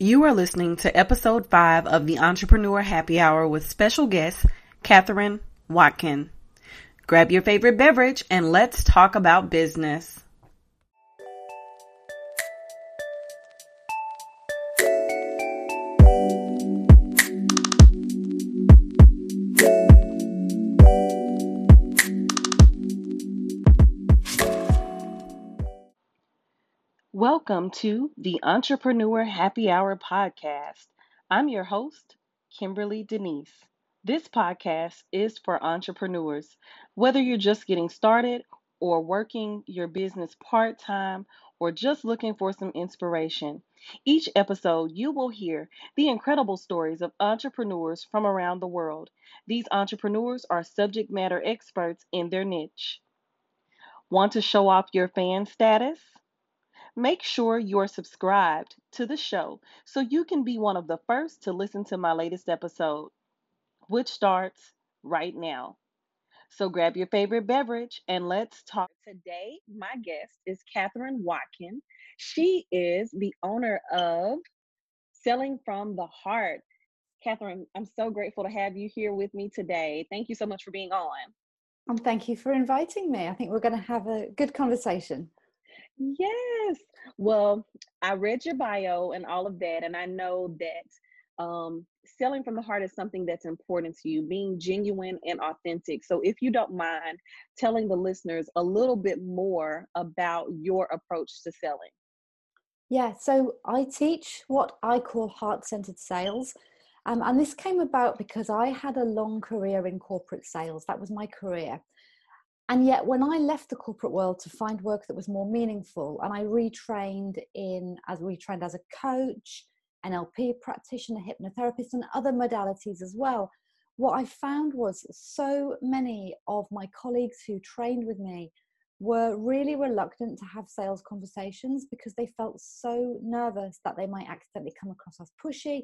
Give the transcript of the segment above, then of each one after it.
You are listening to episode five of the Entrepreneur Happy Hour with special guest Catherine Watkin. Grab your favorite beverage and let's talk about business. Welcome to the Entrepreneur Happy Hour podcast. I'm your host, Kimberlee Deneice. This podcast is for entrepreneurs. Whether you're just getting started or working your business part time or just looking for some inspiration, each episode you will hear the incredible stories of entrepreneurs from around the world. These entrepreneurs are subject matter experts in their niche. Want to show off your fan status? Make sure you're subscribed to the show so you can be one of the first to listen to my latest episode, which starts right now. So grab your favorite beverage and let's talk. Today, my guest is Catherine Watkin. She is the owner of Selling from the Heart. Catherine, I'm so grateful to have you here with me today. Thank you so much for being on. And thank you for inviting me. I think we're going to have a good conversation. Yes. Well, I read your bio and all of that, and I know that um, selling from the heart is something that's important to you, being genuine and authentic. So, if you don't mind telling the listeners a little bit more about your approach to selling. Yeah, so I teach what I call heart centered sales. Um, and this came about because I had a long career in corporate sales. That was my career. And yet, when I left the corporate world to find work that was more meaningful, and I retrained in as retrained as a coach, NLP practitioner, hypnotherapist, and other modalities as well, what I found was so many of my colleagues who trained with me were really reluctant to have sales conversations because they felt so nervous that they might accidentally come across as pushy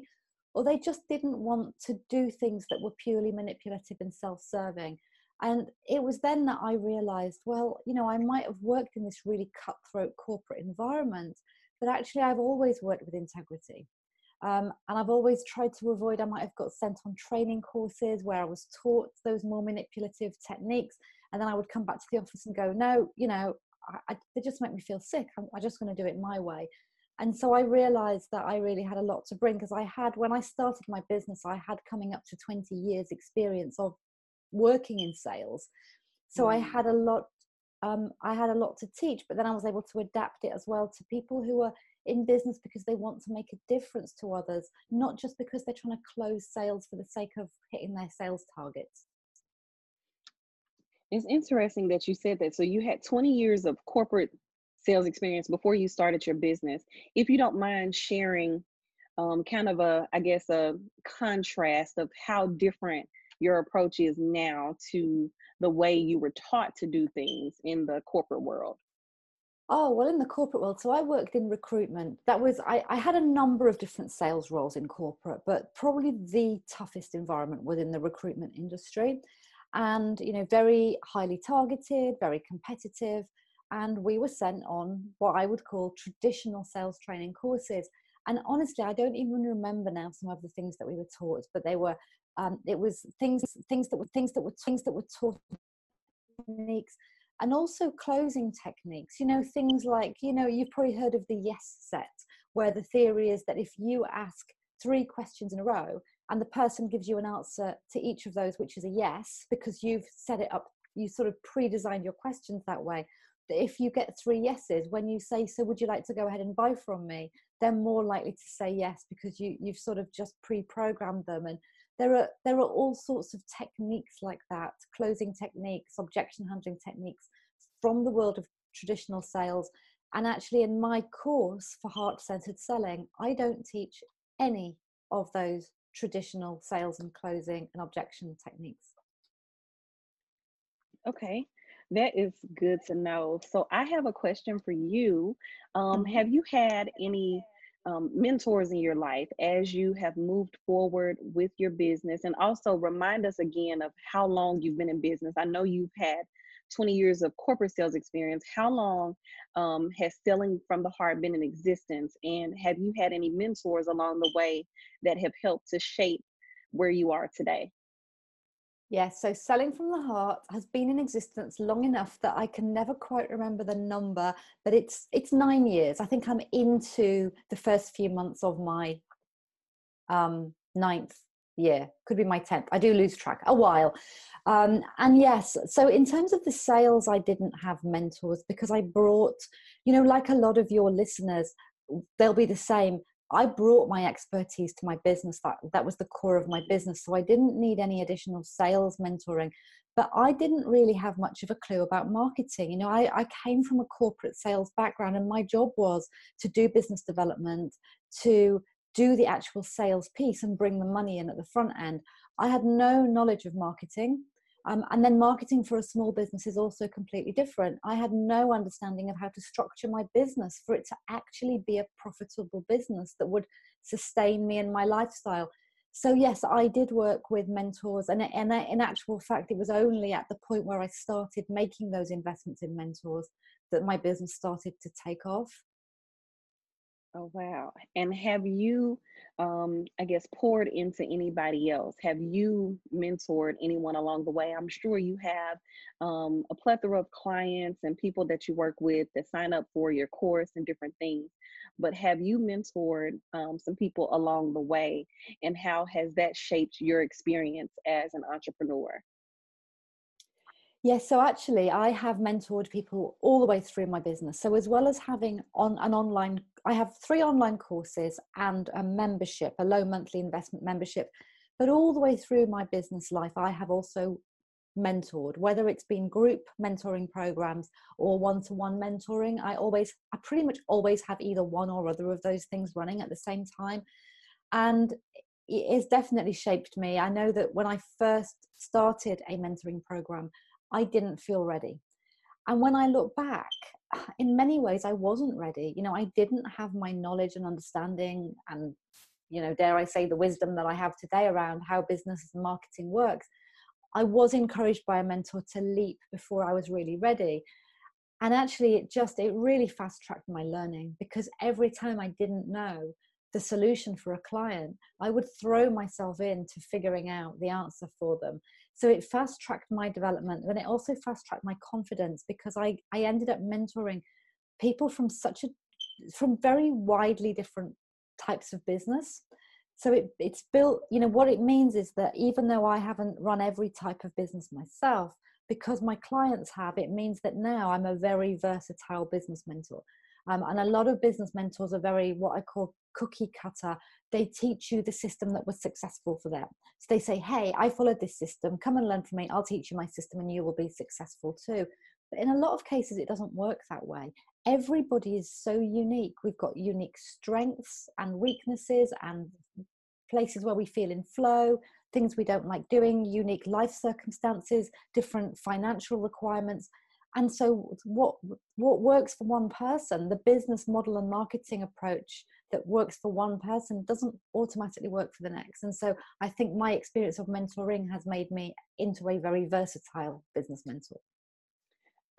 or they just didn't want to do things that were purely manipulative and self serving. And it was then that I realized, well, you know, I might have worked in this really cutthroat corporate environment, but actually I've always worked with integrity. Um, and I've always tried to avoid, I might have got sent on training courses where I was taught those more manipulative techniques. And then I would come back to the office and go, no, you know, I, I, they just make me feel sick. I'm, I'm just going to do it my way. And so I realized that I really had a lot to bring because I had, when I started my business, I had coming up to 20 years experience of working in sales. So mm. i had a lot um, i had a lot to teach but then i was able to adapt it as well to people who are in business because they want to make a difference to others not just because they're trying to close sales for the sake of hitting their sales targets. It's interesting that you said that. So you had 20 years of corporate sales experience before you started your business. If you don't mind sharing um, kind of a i guess a contrast of how different your approach is now to the way you were taught to do things in the corporate world? Oh, well, in the corporate world, so I worked in recruitment. That was, I, I, had a number of different sales roles in corporate, but probably the toughest environment was in the recruitment industry. And, you know, very highly targeted, very competitive. And we were sent on what I would call traditional sales training courses. And honestly, I don't even remember now some of the things that we were taught, but they were um, it was things things that were things that were things that were taught techniques and also closing techniques you know things like you know you've probably heard of the yes set where the theory is that if you ask three questions in a row and the person gives you an answer to each of those which is a yes because you've set it up you sort of pre-designed your questions that way that if you get three yeses when you say so would you like to go ahead and buy from me? they're more likely to say yes because you you've sort of just pre-programmed them and there are there are all sorts of techniques like that closing techniques objection handling techniques from the world of traditional sales. And actually in my course for heart centered selling i don't teach any of those traditional sales and closing and objection techniques. Okay that is good to know. So i have a question for you. Um, mm-hmm. have you had any um, mentors in your life as you have moved forward with your business and also remind us again of how long you've been in business i know you've had 20 years of corporate sales experience, how long um, has Selling from the Heart been in existence? And have you had any mentors along the way that have helped to shape where you are today? Yes, so Selling from the Heart has been in existence long enough that I can never quite remember the number, but it's it's nine years. I think I'm into the first few months of my um, ninth year, could be my tenth. I do lose track a while. Um, and yes, so in terms of the sales, I didn't have mentors because I brought, you know, like a lot of your listeners, they'll be the same. I brought my expertise to my business. That that was the core of my business. So I didn't need any additional sales mentoring. But I didn't really have much of a clue about marketing. You know, I, I came from a corporate sales background, and my job was to do business development, to do the actual sales piece and bring the money in at the front end. I had no knowledge of marketing. Um, and then marketing for a small business is also completely different. I had no understanding of how to structure my business for it to actually be a profitable business that would sustain me and my lifestyle. So yes, I did work with mentors, and, and in actual fact, it was only at the point where I started making those investments in mentors that my business started to take off. Oh, wow. And have you, um, I guess, poured into anybody else? Have you mentored anyone along the way? I'm sure you have um, a plethora of clients and people that you work with that sign up for your course and different things. But have you mentored um, some people along the way? And how has that shaped your experience as an entrepreneur? Yes, so actually, I have mentored people all the way through my business. So, as well as having on an online, I have three online courses and a membership, a low monthly investment membership. But all the way through my business life, I have also mentored, whether it's been group mentoring programs or one to one mentoring. I always, I pretty much always have either one or other of those things running at the same time. And it has definitely shaped me. I know that when I first started a mentoring program, I didn't feel ready. And when I look back, in many ways, I wasn't ready. You know, I didn't have my knowledge and understanding, and, you know, dare I say, the wisdom that I have today around how business and marketing works. I was encouraged by a mentor to leap before I was really ready. And actually, it just, it really fast tracked my learning because every time I didn't know, the solution for a client, I would throw myself into figuring out the answer for them. So it fast tracked my development and it also fast tracked my confidence because I, I ended up mentoring people from such a from very widely different types of business. So it, it's built, you know, what it means is that even though I haven't run every type of business myself, because my clients have, it means that now I'm a very versatile business mentor. Um, and a lot of business mentors are very what I call cookie cutter. They teach you the system that was successful for them. So they say, Hey, I followed this system. Come and learn from me. I'll teach you my system and you will be successful too. But in a lot of cases, it doesn't work that way. Everybody is so unique. We've got unique strengths and weaknesses and places where we feel in flow, things we don't like doing, unique life circumstances, different financial requirements and so what what works for one person the business model and marketing approach that works for one person doesn't automatically work for the next. And so i think my experience of mentoring has made me into a very versatile business mentor.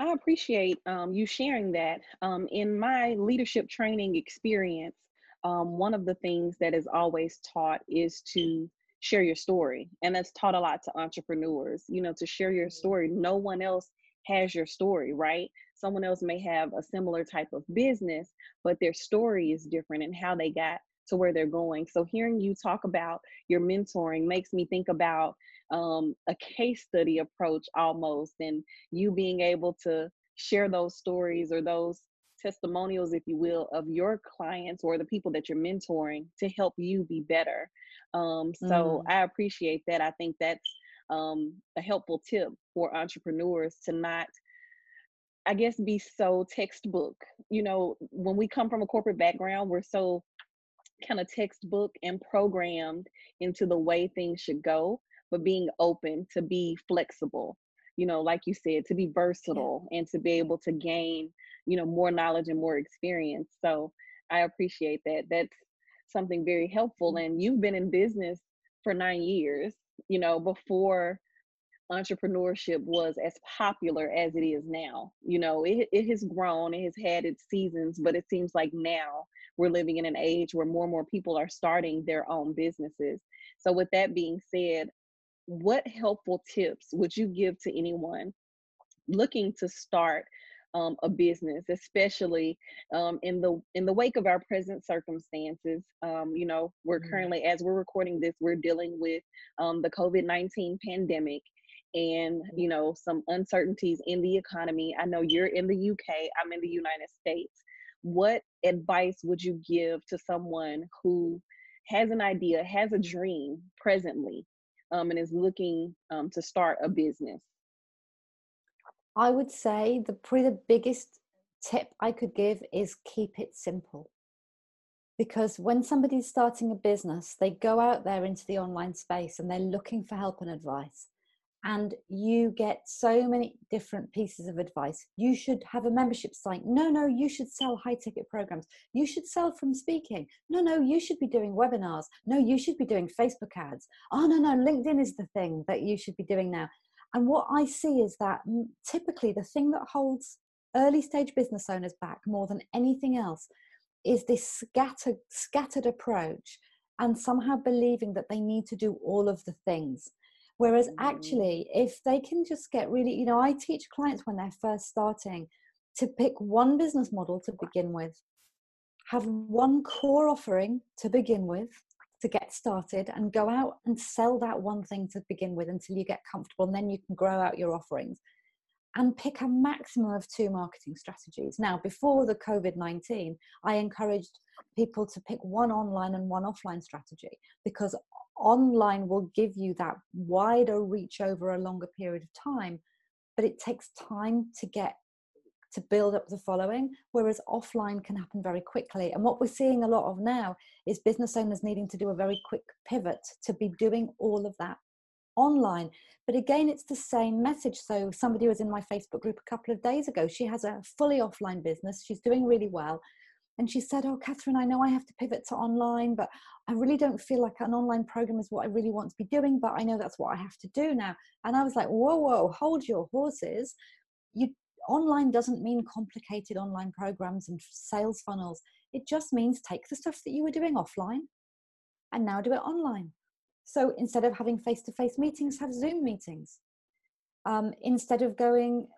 I appreciate um, you sharing that. Um, in my leadership training experience um, one of the things that is always taught is to share your story and that's taught a lot to entrepreneurs you know to share your story. No one else has your story, right? Someone else may have a similar type of business, but their story is different and how they got to where they're going. So hearing you talk about your mentoring makes me think about um, a case study approach almost, and you being able to share those stories or those testimonials, if you will, of your clients or the people that you're mentoring to help you be better. Um, so mm. I appreciate that. I think that's um, a helpful tip for entrepreneurs to not I guess be so textbook. You know, when we come from a corporate background, we're so kind of textbook and programmed into the way things should go, but being open to be flexible, you know, like you said, to be versatile and to be able to gain, you know, more knowledge and more experience. So I appreciate that. That's something very helpful. Mm. And you've been in business for nine years you know, before entrepreneurship was as popular as it is now. You know, it, it has grown, it has had its seasons, but it seems like now we're living in an age where more and more people are starting their own businesses. So, with that being said, what helpful tips would you give to anyone looking to start um, a business, especially um, in the in the wake of our present circumstances. Um, you know, we're mm-hmm. currently, as we're recording this, we're dealing with um, the COVID nineteen pandemic, and you know some uncertainties in the economy. I know you're in the UK. I'm in the United States. What advice would you give to someone who has an idea, has a dream presently, um, and is looking um, to start a business? I would say the probably the biggest tip I could give is keep it simple. Because when somebody's starting a business, they go out there into the online space and they're looking for help and advice. And you get so many different pieces of advice. You should have a membership site. No, no, you should sell high ticket programs. You should sell from speaking. No, no, you should be doing webinars. No, you should be doing Facebook ads. Oh, no, no, LinkedIn is the thing that you should be doing now. And what I see is that mm, typically the thing that holds early stage business owners back more than anything else is this scattered, scattered approach and somehow believing that they need to do all of the things. Whereas mm. actually, if they can just get really, you know, I teach clients when they're first starting to pick one business model to begin with, have one core offering to begin with, to get started and go out and sell that one thing to begin with until you get comfortable and then you can grow out your offerings and pick a maximum of two marketing strategies. Now, before the COVID 19, I encouraged people to pick one online and one offline strategy because online will give you that wider reach over a longer period of time, but it takes time to get to build up the following, whereas offline can happen very quickly. And what we're seeing a lot of now is business owners needing to do a very quick pivot to be doing all of that online. But again, it's the same message. So, somebody was in my Facebook group a couple of days ago. She has a fully offline business, she's doing really well. And she said, Oh, Catherine, I know I have to pivot to online, but I really don't feel like an online program is what I really want to be doing, but I know that's what I have to do now. And I was like, Whoa, whoa, hold your horses. You online doesn't mean complicated online programs and sales funnels. It just means take the stuff that you were doing offline and now do it online. So instead of having face to face meetings, have Zoom meetings. Um, instead of going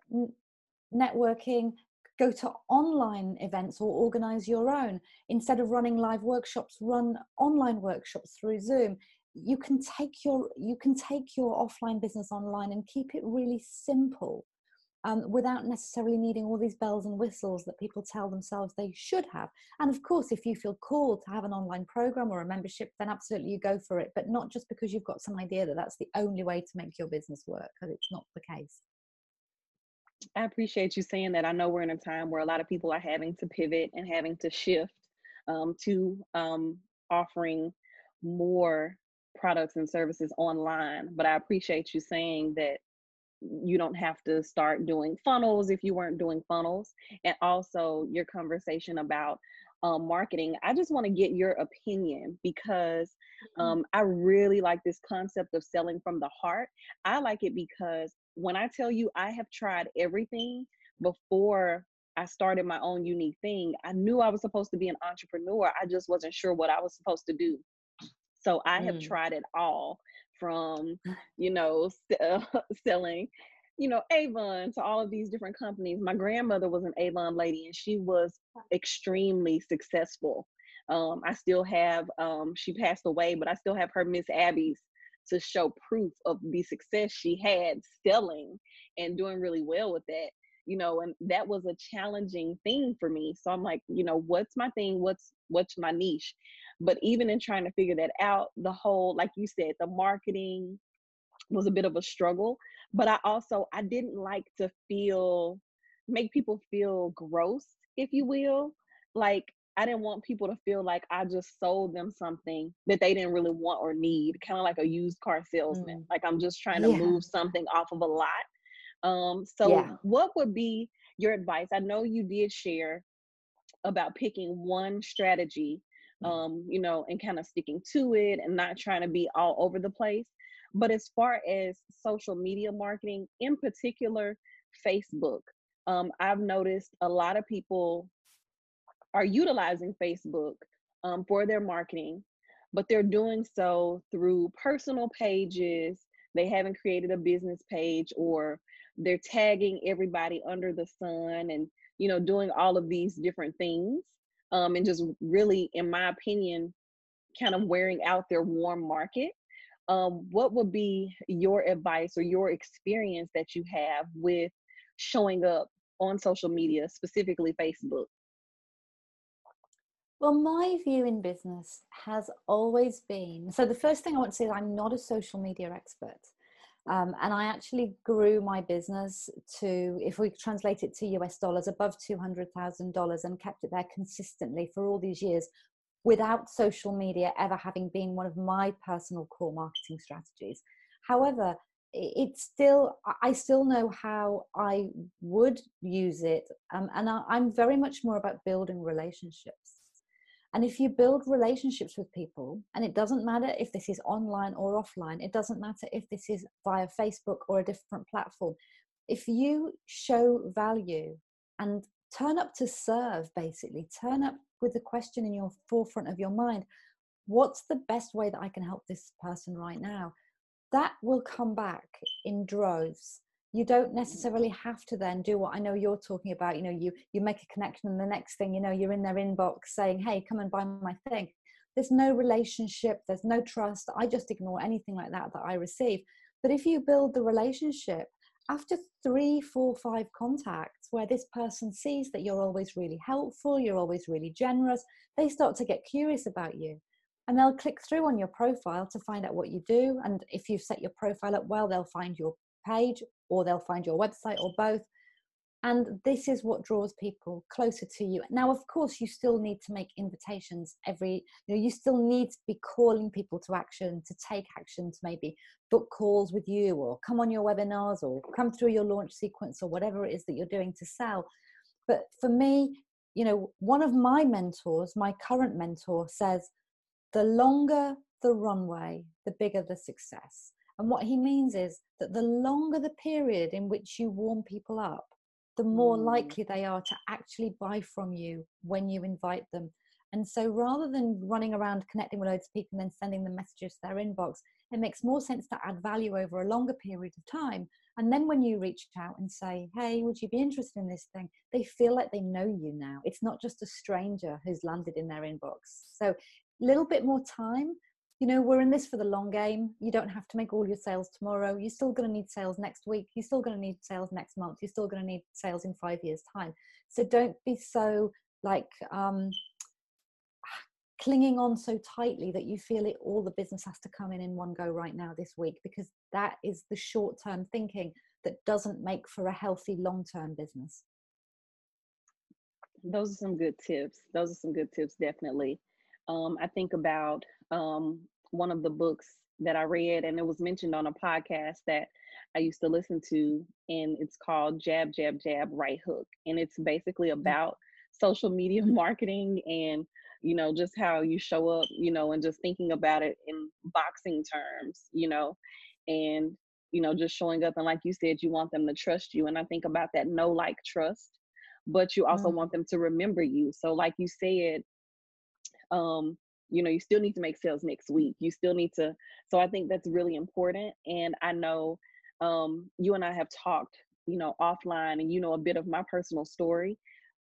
networking, go to online events or organize your own. Instead of running live workshops, run online workshops through Zoom. You can take your you can take your offline business online and keep it really simple um, without necessarily needing all these bells and whistles that people tell themselves they should have. And of course, if you feel called to have an online program or a membership, then absolutely you go for it, but not just because you've got some idea that that's the only way to make your business work, because it's not the case. I appreciate you saying that. I know we're in a time where a lot of people are having to pivot and having to shift um, to um, offering more products and services online. But I appreciate you saying that you don't have to start doing funnels if you weren't doing funnels and also your conversation about um, marketing i just want to get your opinion because mm-hmm. um, i really like this concept of selling from the heart i like it because when i tell you i have tried everything before i started my own unique thing i knew i was supposed to be an entrepreneur i just wasn't sure what i was supposed to do so i have mm. tried it all from, you know, uh, selling, you know, Avon to all of these different companies. My grandmother was an Avon lady and she was extremely successful. Um, I still have, um, she passed away, but I still have her Miss Albee's to show proof of the success she had selling and doing really well with that you know and that was a challenging thing for me so i'm like you know what's my thing what's what's my niche but even in trying to figure that out, the whole, like you said, the marketing was a bit of a struggle. But I also I didn't like to feel make people feel gross, if you will. Like I didn't want people to feel like I just sold them something that they didn't really want or need, kind of like a used car salesman. Mm. Like I'm just trying to yeah. move something off of a lot. Um, so yeah. what would be your advice? I know you did share about picking one strategy Mm. um, you know, and kind of sticking to it and not trying to be all over the place. But as far as social media marketing, in particular, Facebook, um, I've noticed a lot of people are utilizing Facebook um, for their marketing, but they're doing so through personal pages. They haven't created a business page or they're tagging everybody under the sun and you know doing all of these different things um, and just really in my opinion kind of wearing out their warm market um, what would be your advice or your experience that you have with showing up on social media specifically facebook well, my view in business has always been so the first thing I want to say is I'm not a social media expert. Um, and I actually grew my business to, if we translate it to US dollars, above $200,000 and kept it there consistently for all these years without social media ever having been one of my personal core marketing strategies. However, it's still, I still know how I would use it. Um, and I, I'm very much more about building relationships. And if you build relationships with people, and it doesn't matter if this is online or offline, it doesn't matter if this is via Facebook or a different platform, if you show value and turn up to serve, basically, turn up with the question in your forefront of your mind what's the best way that I can help this person right now? That will come back in droves you don't necessarily have to then do what i know you're talking about you know you you make a connection and the next thing you know you're in their inbox saying hey come and buy my thing. There's no relationship there's no trust i just ignore anything like that that i receive. But if you build the relationship after three four five contacts where this person sees that you're always really helpful you're always really generous they start to get curious about you. And they'll click through on your profile to find out what you do and if you've set your profile up well they'll find your page or they'll find your website or both. And this is what draws people closer to you. Now of course you still need to make invitations every you know you still need to be calling people to action to take action to maybe book calls with you or come on your webinars or come through your launch sequence or whatever it is that you're doing to sell. But for me you know one of my mentors my current mentor says the longer the runway the bigger the success and what he means is that the longer the period in which you warm people up, the more mm. likely they are to actually buy from you when you invite them. And so rather than running around connecting with loads of people and then sending them messages to their inbox, it makes more sense to add value over a longer period of time. And then when you reach out and say, hey, would you be interested in this thing? They feel like they know you now. It's not just a stranger who's landed in their inbox. So a little bit more time, you know we're in this for the long game. You don't have to make all your sales tomorrow. You're still going to need sales next week. You're still going to need sales next month. You're still going to need sales in five years time. So don't be so like um clinging on so tightly that you feel it all the business has to come in in one go right now this week because that is the short term thinking that doesn't make for a healthy long term business. Those are some good tips. Those are some good tips definitely. Um, I think about um, one of the books that I read, and it was mentioned on a podcast that I used to listen to, and it's called Jab, Jab, Jab, Right Hook. And it's basically mm. about social media marketing and you know just how you show up you know and just thinking about it in boxing terms you know and you know just showing up and like you said you want them to trust you and i think about that no like trust but you also mm. want them to remember you so like you said um you know you still need to make sales next week. You still need to so i think that's really important and i know um you and i have talked you know offline and you know a bit of my personal story.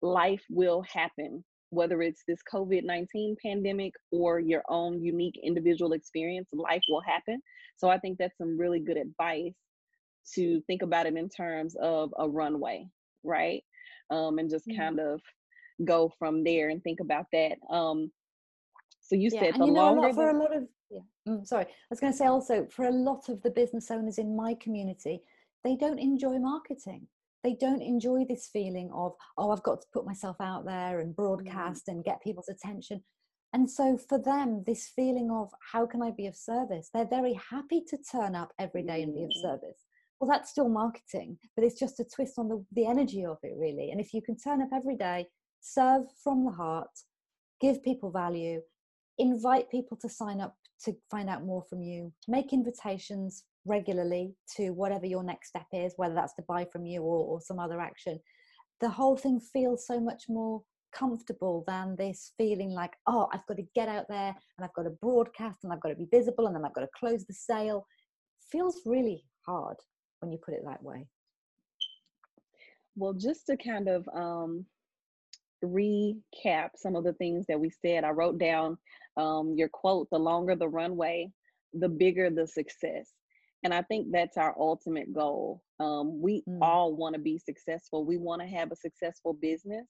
Life will happen whether it's this covid-19 pandemic or your own unique individual experience life will happen. So i think that's some really good advice to think about it in terms of a runway right? Um and just mm-hmm. kind of go from there and think about that. Um so you yeah, said the you know, longer for a lot of yeah. Mm, sorry, I was going to say also for a lot of the business owners in my community, they don't enjoy marketing. They don't enjoy this feeling of oh, I've got to put myself out there and mm. broadcast mm. and get people's attention. And so for them, this feeling of how can I be of service? They're very happy to turn up every day and be of mm. service. Well, that's still marketing, but it's just a twist on the, the energy of it, really. And if you can turn up every day, serve from the heart, give people value, invite people to sign up to find out more from you. Make invitations regularly to whatever your next step is whether that's to buy from you or, or some other action. The whole thing feels so much more comfortable than this feeling like oh i've got to get out there and i've got to broadcast and i've got to be visible and then i've got to close the sale. Feels really hard when you put it that way. Well just to kind of um, recap some of the things that we said. I wrote down um, your quote the longer the runway the bigger the success. And i think that's our ultimate goal. Um, we mm. all want to be successful. We want to have a successful business.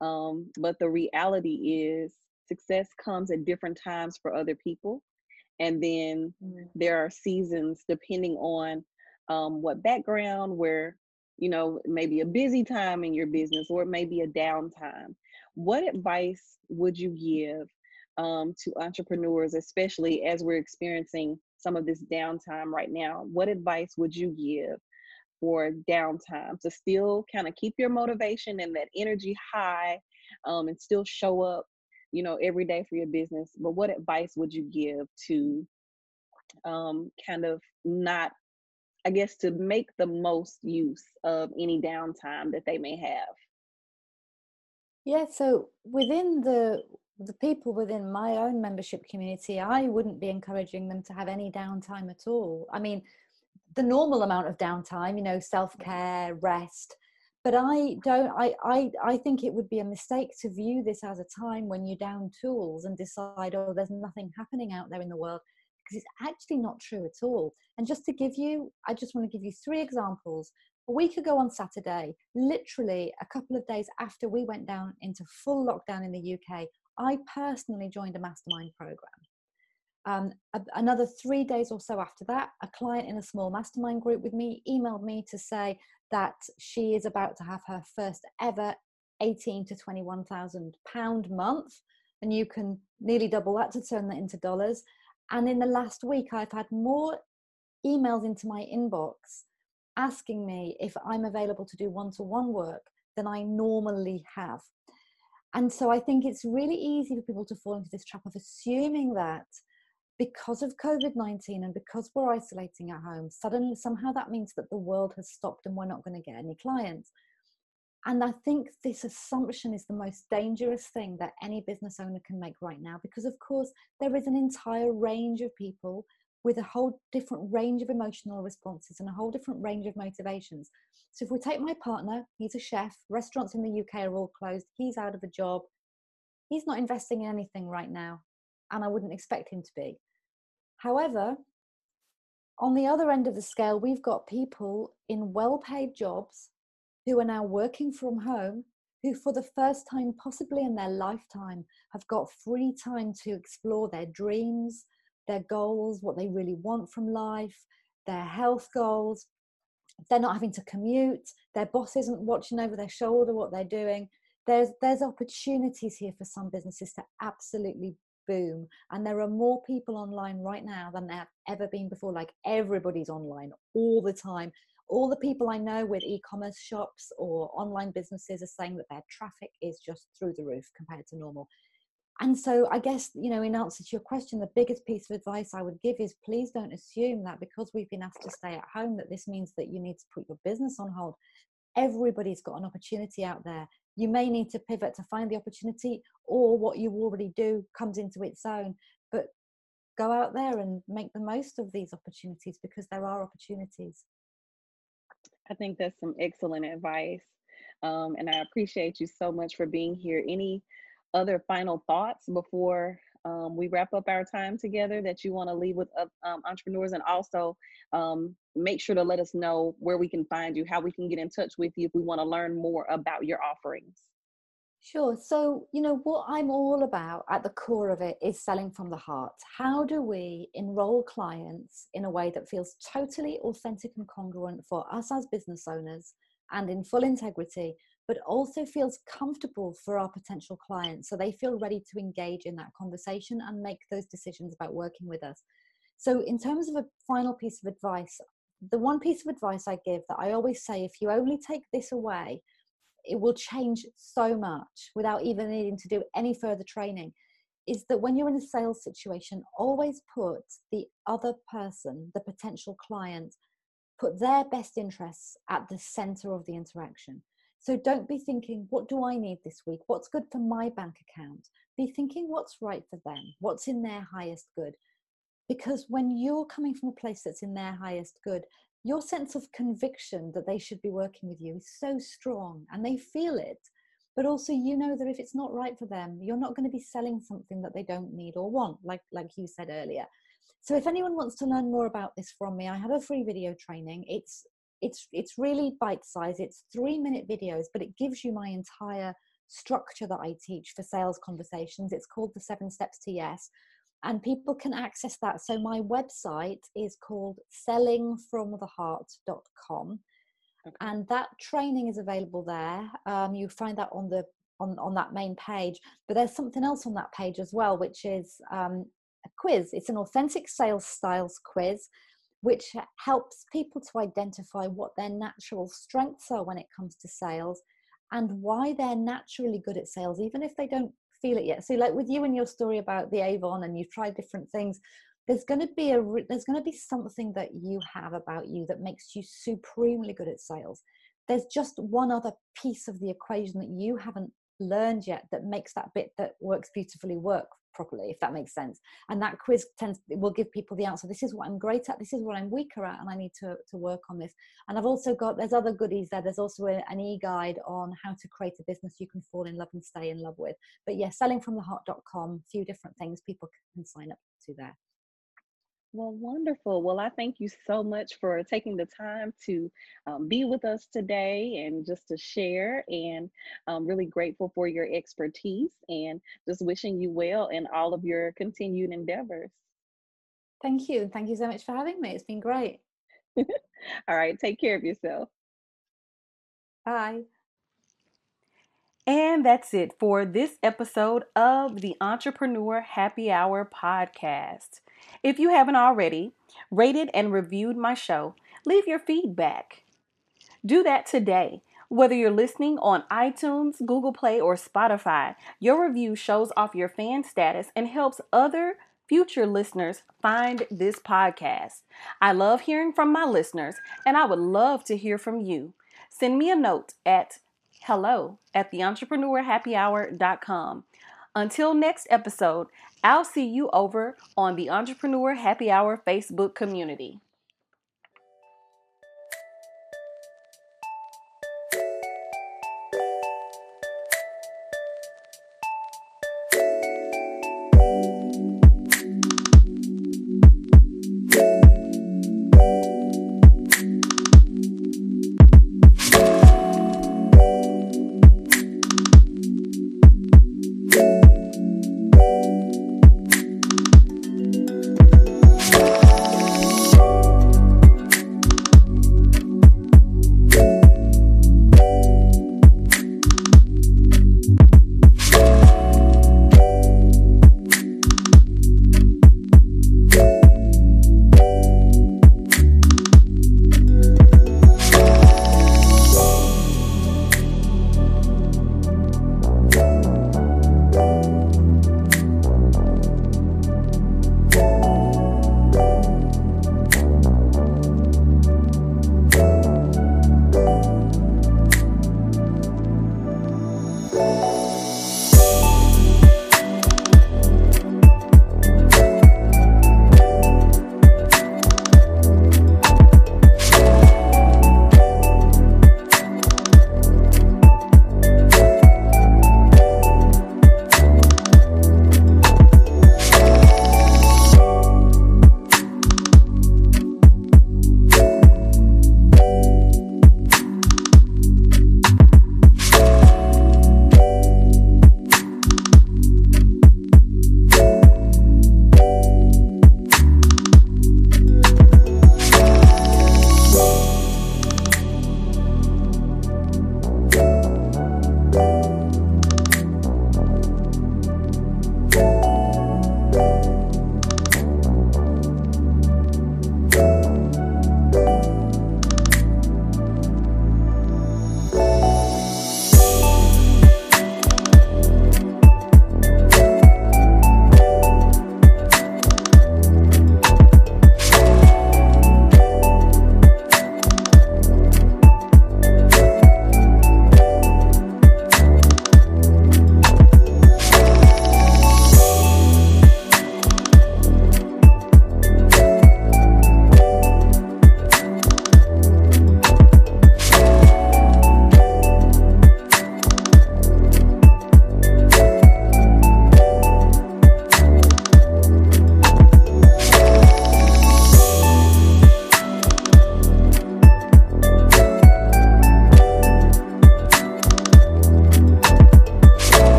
Um, but the reality is success comes at different times for other people. And then mm. there are seasons depending on um, what background where you know maybe a busy time in your business or it may be a downtime what advice would you give um, to entrepreneurs especially as we're experiencing some of this downtime right now? What advice would you give for downtime to still kind of keep your motivation and that energy high um, and still show up you know every day for your business? But what advice would you give to um, kind of not i guess to make the most use of any downtime that they may have. Yeah so within the the people within my own membership community i wouldn't be encouraging them to have any downtime at all. I mean the normal amount of downtime you know mm-hmm. self-care rest but i don't I, I i think it would be a mistake to view this as a time when you down tools and decide oh there's nothing happening out there in the world because it's actually not true at all and just to give you i just want to give you three examples a week ago on saturday literally a couple of days after we went down into full lockdown in the uk i personally joined a mastermind program um, a, another three days or so after that, a client in a small mastermind group with me emailed me to say that she is about to have her first ever 18 to 21,000 pound month. And you can nearly double that to turn that into dollars. And in the last week, I've had more emails into my inbox asking me if I'm available to do one to one work than I normally have. And so I think it's really easy for people to fall into this trap of assuming that because of COVID 19 and because we're isolating at home, suddenly somehow that means that the world has stopped and we're not going to get any clients. And I think this assumption is the most dangerous thing that any business owner can make right now because, of course, there is an entire range of people with a whole different range of emotional responses and a whole different range of motivations. So, if we take my partner, he's a chef, restaurants in the UK are all closed, he's out of a job, he's not investing in anything right now, and I wouldn't expect him to be. However, on the other end of the scale, we've got people in well paid jobs who are now working from home, who, for the first time possibly in their lifetime, have got free time to explore their dreams, their goals, what they really want from life, their health goals. They're not having to commute, their boss isn't watching over their shoulder what they're doing. There's, there's opportunities here for some businesses to absolutely boom and there are more people online right now than there have ever been before like everybody's online all the time all the people i know with e-commerce shops or online businesses are saying that their traffic is just through the roof compared to normal. And so i guess you know in answer to your question the biggest piece of advice i would give is please don't assume that because we've been asked to stay at home that this means that you need to put your business on hold. Everybody's got an opportunity out there. You may need to pivot to find the opportunity or what you already do comes into its own but go out there and make the most of these opportunities because there are opportunities i think that's some excellent advice um, and i appreciate you so much for being here any other final thoughts before um, we wrap up our time together that you want to leave with uh, um, entrepreneurs and also um, make sure to let us know where we can find you, how we can get in touch with you if we want to learn more about your offerings. Sure. So, you know, what I'm all about at the core of it is selling from the heart. How do we enroll clients in a way that feels totally authentic and congruent for us as business owners and in full integrity, but also feels comfortable for our potential clients so they feel ready to engage in that conversation and make those decisions about working with us. So, in terms of a final piece of advice, the one piece of advice I give that I always say if you only take this away, it will change so much without even needing to do any further training is that when you're in a sales situation, always put the other person, the potential client, put their best interests at the center of the interaction. So don't be thinking, what do I need this week? What's good for my bank account? Be thinking what's right for them, what's in their highest good. Because when you're coming from a place that's in their highest good, your sense of conviction that they should be working with you is so strong and they feel it but also you know that if it's not right for them you're not going to be selling something that they don't need or want like like you said earlier. So if anyone wants to learn more about this from me i have a free video training. It's it's it's really bite size it's 3 minute videos but it gives you my entire structure that i teach for sales conversations. It's called the 7 steps to yes and people can access that so my website is called sellingfromtheheart.com Okay. And that training is available there. Um, you find that on the on, on that main page. But there's something else on that page as well, which is um, a quiz. It's an authentic sales styles quiz, which helps people to identify what their natural strengths are when it comes to sales and why they're naturally good at sales, even if they don't feel it yet. So, like with you and your story about the Avon, and you've tried different things, there's going to be a there's going to be something that you have about you that makes you supremely good at sales there's just one other piece of the equation that you haven't learned yet that makes that bit that works beautifully work properly if that makes sense. And that quiz tends will give people the answer this is what i'm great at this is what i'm weaker at and i need to, to work on this. And i've also got there's other goodies there. There's also a, an e-guide on how to create a business you can fall in love and stay in love with. But yeah sellingfromtheheart.com few different things people can sign up to there well, wonderful. Well, I thank you so much for taking the time to um, be with us today and just to share. And I'm really grateful for your expertise and just wishing you well in all of your continued endeavors. Thank you. Thank you so much for having me. It's been great. all right. Take care of yourself. Bye. And that's it for this episode of the Entrepreneur Happy Hour podcast. If you haven't already rated and reviewed my show, leave your feedback. Do that today. Whether you're listening on iTunes, Google Play, or Spotify, your review shows off your fan status and helps other future listeners find this podcast. I love hearing from my listeners, and I would love to hear from you. Send me a note at hello at theentrepreneurhappyhour.com. Until next episode, I'll see you over on the Entrepreneur Happy Hour Facebook community.